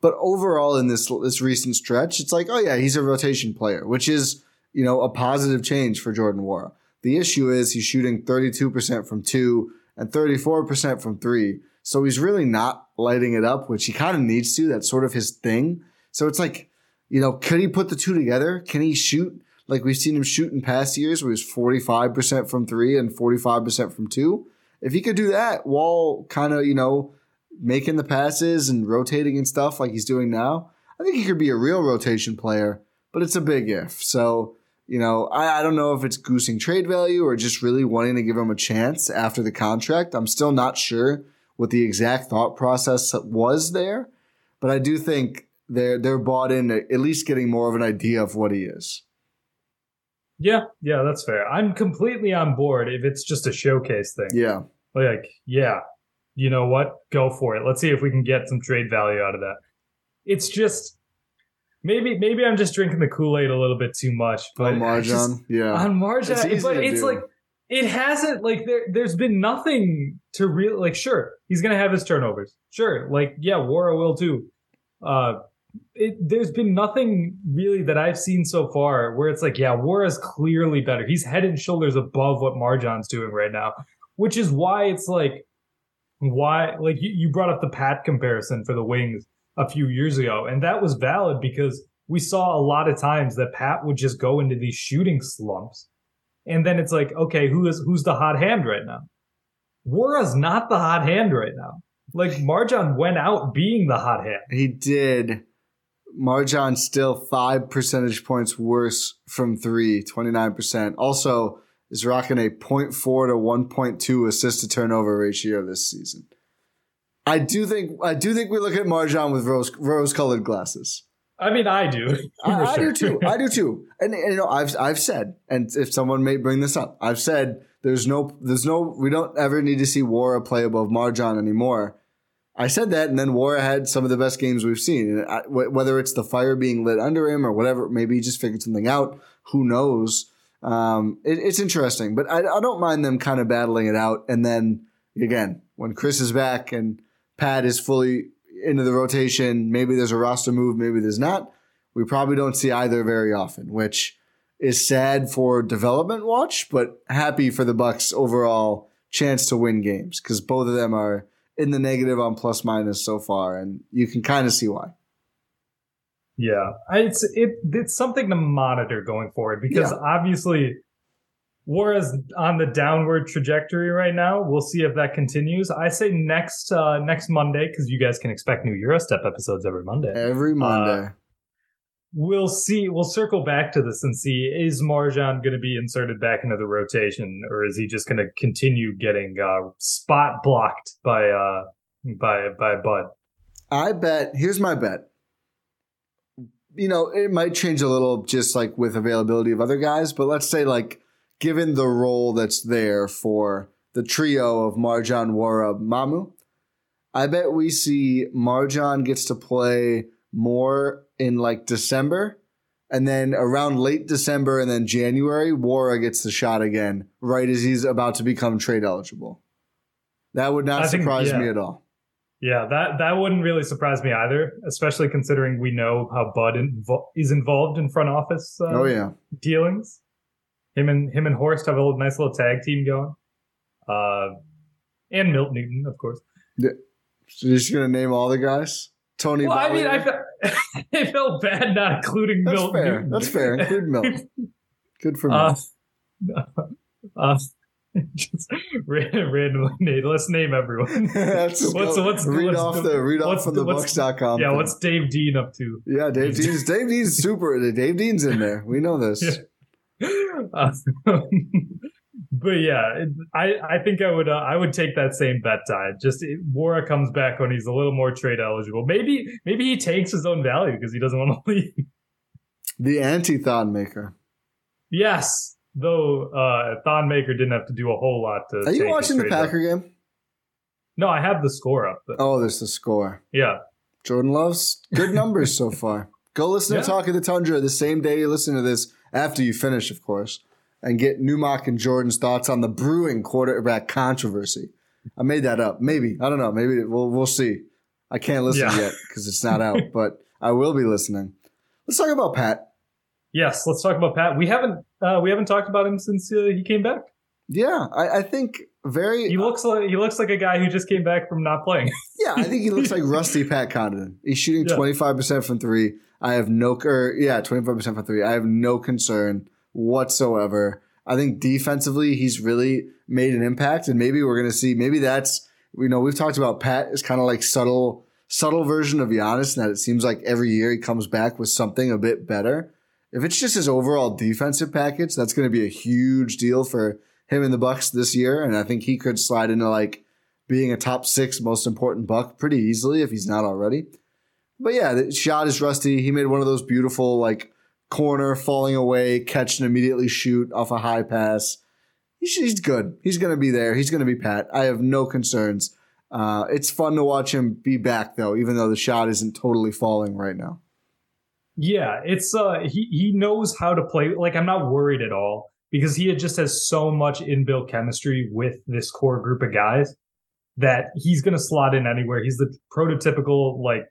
But overall, in this this recent stretch, it's like, oh yeah, he's a rotation player, which is you know a positive change for Jordan Nwora. The issue is he's shooting 32% from two and 34% from three, so he's really not lighting it up, which he kind of needs to. That's sort of his thing. So it's like, you know, could he put the two together? Can he shoot like we've seen him shoot in past years, where he's 45% from three and 45% from two? If he could do that while kind of you know making the passes and rotating and stuff like he's doing now, I think he could be a real rotation player, but it's a big if. So, you know, I, I don't know if it's goosing trade value or just really wanting to give him a chance after the contract. I'm still not sure what the exact thought process was there, but I do think they're they're bought in at least getting more of an idea of what he is. Yeah, yeah, that's fair. I'm completely on board if it's just a showcase thing. Yeah. Like, yeah, you know what? Go for it. Let's see if we can get some trade value out of that. It's just maybe maybe I'm just drinking the Kool Aid a little bit too much. But Oh, I just- MarJon. Yeah. on MarJon, It's easy but to it's do. like it hasn't like there. There's been nothing to real like. Sure, he's gonna have his turnovers. Sure, like yeah, Nwora will too. Uh, it, there's been nothing really that I've seen so far where it's like, yeah, Nwora's clearly better. He's head and shoulders above what MarJon's doing right now, which is why it's like, why like you, you brought up the Pat comparison for the Wings a few years ago, and that was valid because we saw a lot of times that Pat would just go into these shooting slumps, and then it's like, okay, who is who's the hot hand right now? Nwora's not the hot hand right now. Like MarJon went out being the hot hand. He did. MarJon still five percentage points worse from three, 29%. Also is rocking a 0.4 to 1.2 assist to turnover ratio this season. I do think I do think we look at MarJon with rose rose colored glasses. I mean, I do. I, for I do too. I do too. And, and, you know, I've I've said, and if someone may bring this up, I've said there's no there's no we don't ever need to see Nwora play above MarJon anymore. I said that, and then Nwora had some of the best games we've seen. And I, whether it's the fire being lit under him or whatever, maybe he just figured something out. Who knows? Um, it, it's interesting, but I, I don't mind them kind of battling it out. And then again, when Khris is back and Pat is fully into the rotation, maybe there's a roster move, maybe there's not. We probably don't see either very often, which is sad for development watch, but happy for the Bucks overall chance to win games because both of them are in the negative on plus minus so far, and you can kind of see why. Yeah, it's it it's something to monitor going forward because Yeah. obviously Nwora's on the downward trajectory right now. We'll see if that continues. I say next uh next Monday because you guys can expect new Eurostep episodes every Monday. Every Monday. We'll see. We'll circle back to this and see is MarJon going to be inserted back into the rotation, or is he just going to continue getting uh, spot blocked by uh by by Bud? I bet. Here's my bet. You know, it might change a little just like with availability of other guys, but let's say like given the role that's there for the trio of MarJon, Nwora, Mamu, I bet we see MarJon gets to play more in like December, and then around late December and then January, Nwora gets the shot again, right as he's about to become trade eligible. That would not I think- surprise yeah. me at all. Yeah, that that wouldn't really surprise me either, especially considering we know how Bud invo- is involved in front office uh, Oh yeah. dealings. Him and him and Horst have a nice little tag team going. uh, and Milt Newton, of course. Yeah. So you're just gonna name all the guys? Tony. Well, I mean, I felt, I felt bad not including That's Milt fair. Newton. That's fair. Include Milt. Good for me. Uh, uh, just randomly name. Let's name everyone. Let's what's go. what's read what's off the read off from the Bucks.com. Yeah, thing. what's Dave Dean up to? yeah, Dave Dean's Dave Dean's super. Dave Dean's in there. We know this. Yeah. Uh, but yeah, I I think I would uh, I would take that same bet tide. Just it, Nwora comes back when he's a little more trade eligible. Maybe maybe he takes his own value because he doesn't want to leave. The anti thon maker. yes, though uh, Thon Maker didn't have to do a whole lot to. Are you watching the trade up. Packer game? No, I have the score up. But, Oh, there's the score. Yeah, Jordan Love's good numbers so far. Go listen Yeah. to Talk of the Tundra the same day you listen to this, after you finish, of course, and get Newmock and Jordan's thoughts on the brewing quarterback controversy. I made that up. Maybe. I don't know. Maybe we'll, we'll see. I can't listen Yeah. yet because it's not out, but I will be listening. Let's talk about Pat. yes. Let's talk about Pat. We haven't uh, we haven't talked about him since uh, he came back. Yeah, I, I think very. He looks like he looks like a guy who just came back from not playing. Yeah, I think he looks like rusty Pat Connaughton. He's shooting twenty five percent from three. I have no, or yeah, twenty five percent from three. I have no concern whatsoever. I think defensively, he's really made an impact, and maybe we're gonna see. Maybe that's you know we've talked about Pat is kind of like subtle, subtle version of Giannis, and that it seems like every year he comes back with something a bit better. If it's just his overall defensive package, that's going to be a huge deal for him in the Bucks this year, and I think he could slide into like being a top six most important buck pretty easily if he's not already. But yeah, the shot is rusty. He made one of those beautiful like corner falling away, catch and immediately shoot off a high pass. He's, good. He's going to be there. He's going to be Pat. I have no concerns. Uh, it's fun to watch him be back though, even though the shot isn't totally falling right now. Yeah, it's uh he he knows how to play. Like I'm not worried at all because he just has so much inbuilt chemistry with this core group of guys that he's going to slot in anywhere. He's the prototypical like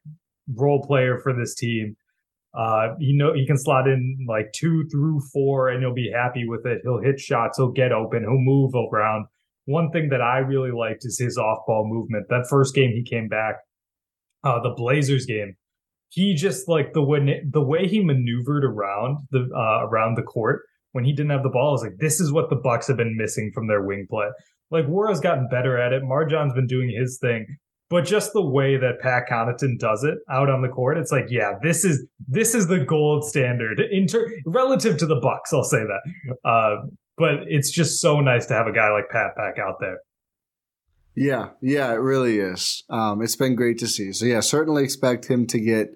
role player for this team. Uh, you know, he can slot in like two through four and he'll be happy with it. He'll hit shots. He'll get open. He'll move around. One thing that I really liked is his off ball movement. That first game he came back, uh, the Blazers game, he just like the way the way he maneuvered around the uh, around the court when he didn't have the ball. is like, this is what the Bucks have been missing from their wing play. Like Nwora's gotten better at it. MarJon's been doing his thing, but just the way that Pat Connaughton does it out on the court, it's like, yeah, this is this is the gold standard in relative to the Bucks. I'll say that. Uh, but it's just so nice to have a guy like Pat back out there. Yeah, yeah, it really is. Um, it's been great to see. So yeah, certainly expect him to get,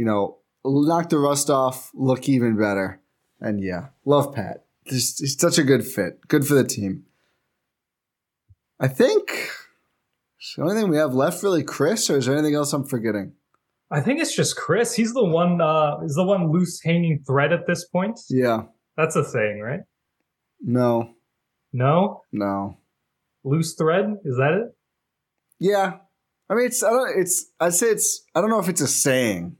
you know, knock the rust off, look even better, and yeah, love Pat. He's, he's such a good fit. Good for the team. I think. The only thing we have left really Khris, or is there anything else I'm forgetting? I think it's just Khris. He's the one. Uh, is the one loose hanging thread at this point. Yeah. That's a thing, right? No. No No. loose thread. Is that it? Yeah. I mean, it's I don't. It's I'd say it's I don't know if it's a saying.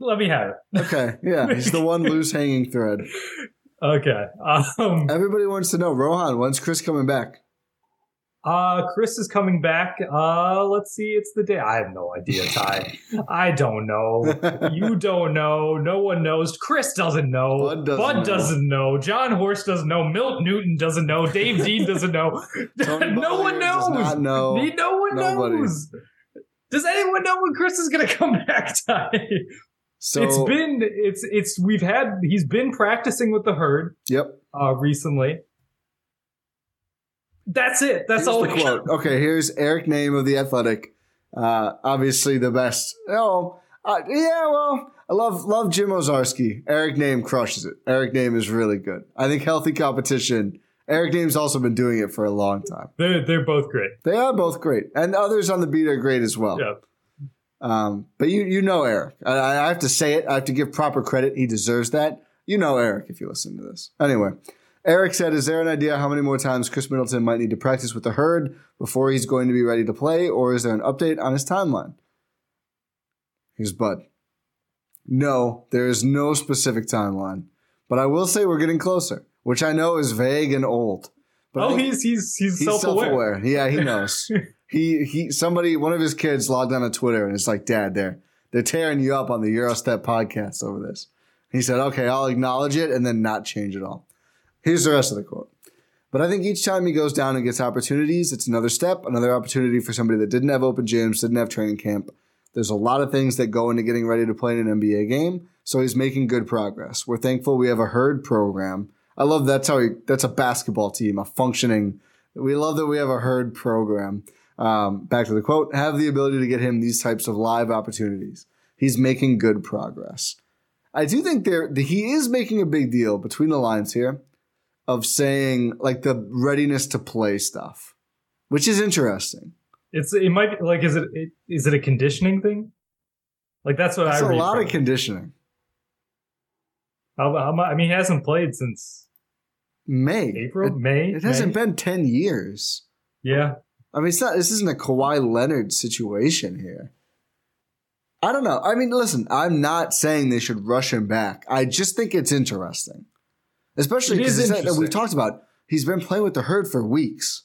Let me have it. Okay. Yeah. He's the one loose hanging thread. Okay. Um, Everybody wants to know, Rohan, when's Khris coming back? uh, Khris is coming back. Uh, let's see. It's the day. I have no idea, Ty. I don't know. You don't know. No one knows. Khris doesn't know. Bud doesn't know. doesn't know. Jon Horst doesn't know. Milt Newton doesn't know. Dave Dean doesn't know. No one knows. does know. No one Nobody. knows. Does anyone know when Khris is going to come back, Ty? So it's been it's it's we've had he's been practicing with the herd Yep. uh recently. That's it. That's Here's all the quote. Okay, here's Eric Nehm of the Athletic. Uh, obviously the best. Oh, uh, yeah. Well, I love love Jim Owczarski. Eric Nehm crushes it. Eric Nehm is really good. I think healthy competition. Eric Nehm's also been doing it for a long time. They're they're both great. They are both great, and others on the beat are great as well. Yeah. Um, but you you know Eric. I, I have to say it. I have to give proper credit. He deserves that. You know Eric if you listen to this. Anyway, Eric said, "Is there an idea how many more times Khris Middleton might need to practice with the herd before he's going to be ready to play, or is there an update on his timeline?" Here's Bud. No, there is no specific timeline, but I will say we're getting closer, which I know is vague and old. But oh, he's he's he's, he's self-aware. self-aware. Yeah, he knows. He he. Somebody, one of his kids, logged on to Twitter and it's like, "Dad, they're they're tearing you up on the Eurostep podcast over this." He said, "Okay, I'll acknowledge it and then not change it all." Here's the rest of the quote. But I think each time he goes down and gets opportunities, it's another step, another opportunity for somebody that didn't have open gyms, didn't have training camp. There's a lot of things that go into getting ready to play in an NBA game, so he's making good progress. We're thankful we have a herd program. I love that's how he, that's a basketball team, a functioning. We love that we have a herd program. Um, back to the quote: have the ability to get him these types of live opportunities. He's making good progress. I do think there he is making a big deal between the lines here of saying like the readiness to play stuff, which is interesting. It's it might be like is it, it is it a conditioning thing? Like that's what That's I a read lot from of conditioning. How, how, I mean, he hasn't played since May, April, It, May. it hasn't May? been ten years. Yeah, I mean, it's not. This isn't a Kawhi Leonard situation here. I don't know. I mean, listen, I'm not saying they should rush him back. I just think it's interesting, especially because we've talked about. He's been playing with the herd for weeks.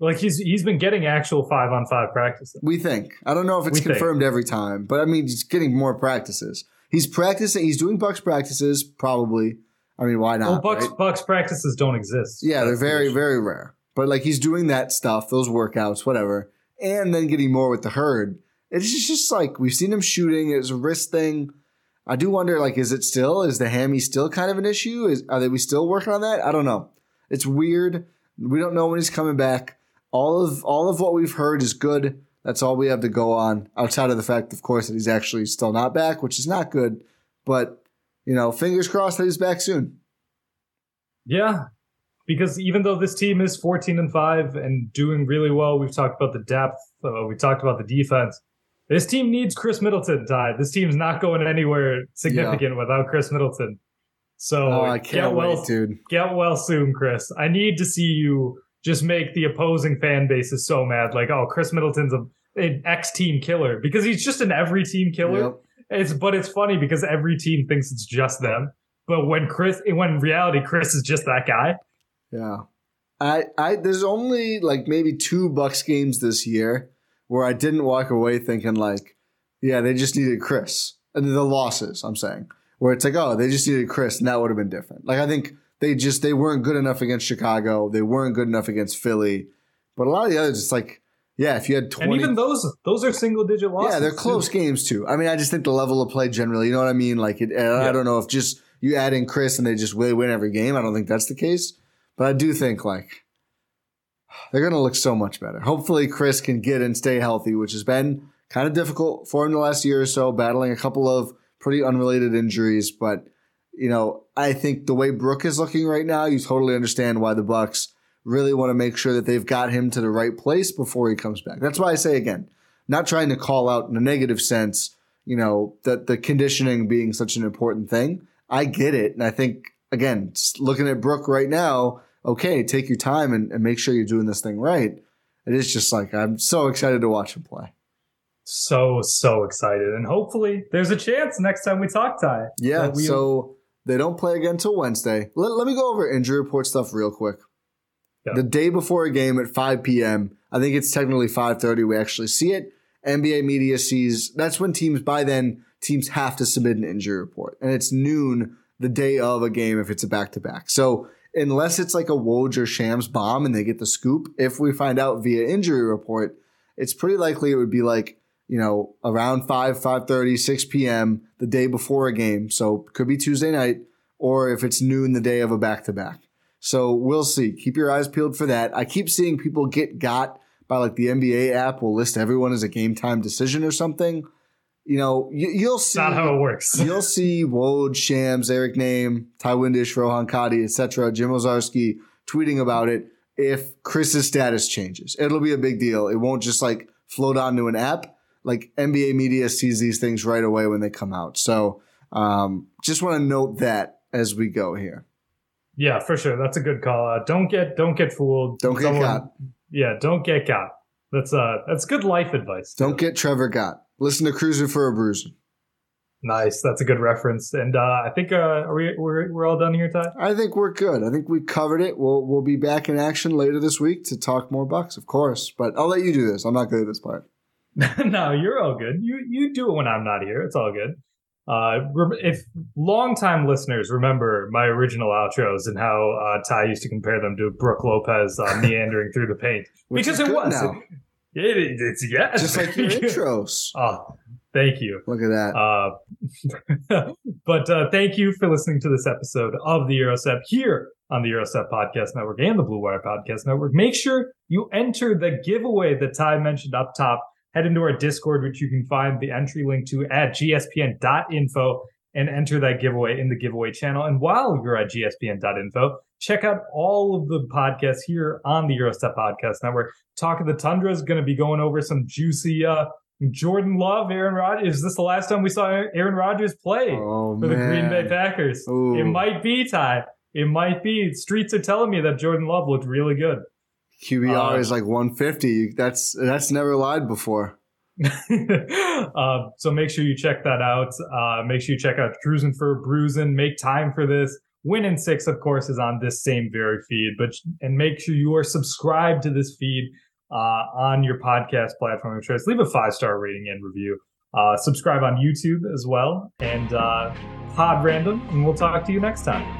like he's he's been getting actual five on five practices. We think. I don't know if it's We think. confirmed every time, but I mean, he's getting more practices. He's practicing. He's doing Bucks practices, probably. I mean, why not? Well, Bucks right? Bucks practices don't exist. Yeah, they're That's the very, very rare. But like he's doing that stuff, those workouts, whatever, and then getting more with the herd. It's just, just like we've seen him shooting. It's a wrist thing. I do wonder, like, is it still? Is the hammy still kind of an issue? Is are they we still working on that? I don't know. It's weird. We don't know when he's coming back. All of all of what we've heard is good. That's all we have to go on. Outside of the fact, of course, that he's actually still not back, which is not good. But you know, fingers crossed that he's back soon. Yeah, because even though this team is 14 and 5 and doing really well, we've talked about the depth, uh, we talked about the defense. This team needs Khris Middleton, Ty. This team's not going anywhere significant without Khris Middleton. So Oh, I can't get well, wait, dude. get well soon, Khris. I need to see you just make the opposing fan bases so mad. Like, oh, Khris Middleton's a, an X team killer because he's just an every team killer. Yep. It's but it's funny because every team thinks it's just them. But when Khris, when in reality, Khris is just that guy. Yeah. I I there's only like maybe two Bucks games this year where I didn't walk away thinking like, yeah, they just needed Khris. And the losses, I'm saying. Where it's like, oh, they just needed Khris and that would have been different. Like I think they just they weren't good enough against Chicago. They weren't good enough against Philly. But a lot of the others, it's like, yeah, if you had 20 And even those, those are single digit losses. yeah, they're too. close games too. I mean, I just think the level of play generally, you know what I mean? Like, it, I Yeah. don't know if just you add in Khris and they just really win every game. I don't think that's the case, but I do think like they're going to look so much better. Hopefully, Khris can get and stay healthy, which has been kind of difficult for him the last year or so, battling a couple of pretty unrelated injuries. But you know, I think the way Brook is looking right now, you totally understand why the Bucks really want to make sure that they've got him to the right place before he comes back. That's why I say again, not trying to call out in a negative sense, you know, that the conditioning being such an important thing. I get it. And I think, again, looking at Brooke right now, okay, take your time and, and make sure you're doing this thing right. It is just like, I'm so excited to watch him play. so so excited, and hopefully there's a chance next time we talk, Ty. Yeah. we- so they don't play again until Wednesday. Let, let me go over injury report stuff real quick. Yeah. The day before a game at 5 p.m., I think it's technically 5.30, we actually see it. NBA media sees, that's when teams, by then, teams have to submit an injury report. And it's noon the day of a game if it's a back-to-back. So unless it's like a Woj or Shams bomb and they get the scoop, if we find out via injury report, it's pretty likely it would be like, you know, around 5, 5.30, 6 p.m. the day before a game. So could be Tuesday night or if it's noon the day of a back-to-back. So we'll see. Keep your eyes peeled for that. I keep seeing people get got by like the NBA app will list everyone as a game time decision or something. You know, you, you'll see. not how it works. You'll see Woj, Shams, Eric Nehm, Ty Windish, Rohan Kadi, etc., Jim Owczarski tweeting about it if Khris's status changes. It'll be a big deal. It won't just like float onto an app. Like NBA media sees these things right away when they come out. So um, just want to note that as we go here. Yeah, for sure. That's a good call. out. don't get don't get fooled. Don't get Someone- caught. Yeah, don't get caught. That's uh that's good life advice. Don't get Trevor got. Listen to Cruising for a Bruiser. Nice. That's a good reference. And uh, I think uh, are we we're, we're all done here, Ty? I think we're good. I think we covered it. We'll we'll be back in action later this week to talk more Bucks, of course. But I'll let you do this. I'm not good at this part. no, you're all good. You you do it when I'm not here. It's all good. Uh, if longtime listeners remember my original outros and how uh, Ty used to compare them to Brook Lopez uh, meandering through the paint, because it was. now. It, it, it's yes, Just like your intros. Oh, thank you. Look at that. Uh, but uh, thank you for listening to this episode of the Eurostep here on the Eurostep Podcast Network and the Blue Wire Podcast Network. Make sure you enter the giveaway that Ty mentioned up top. Head into our Discord, which you can find the entry link to at gspn.info and enter that giveaway in the giveaway channel. And while you're at gspn.info, check out all of the podcasts here on the Eurostep Podcast Network. Talk of the Tundra is going to be going over some juicy uh, Jordan Love, Aaron Rodgers. Is this the last time we saw Aaron Rodgers play Oh, for the Green Bay. Packers? Ooh. It might be Ty. It might be. Streets are telling me that Jordan Love looked really good. QBR uh, is like 150. That's that's never lied before. Uh, so make sure you check that out. Uh, make sure you check out Cruising for Bruising. Make time for this. Win in six, of course, is on this same very feed. But and make sure you are subscribed to this feed uh, on your podcast platform of choice. Leave a five star rating and review. Uh, subscribe on YouTube as well, and uh, Pod Random. And we'll talk to you next time.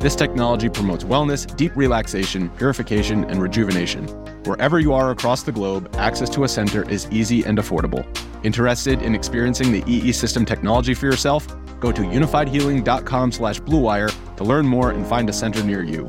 This technology promotes wellness, deep relaxation, purification, and rejuvenation. Wherever you are across the globe, access to a center is easy and affordable. Interested in experiencing the EE System technology for yourself? Go to unifydhealing.com/bluewire to learn more and find a center near you.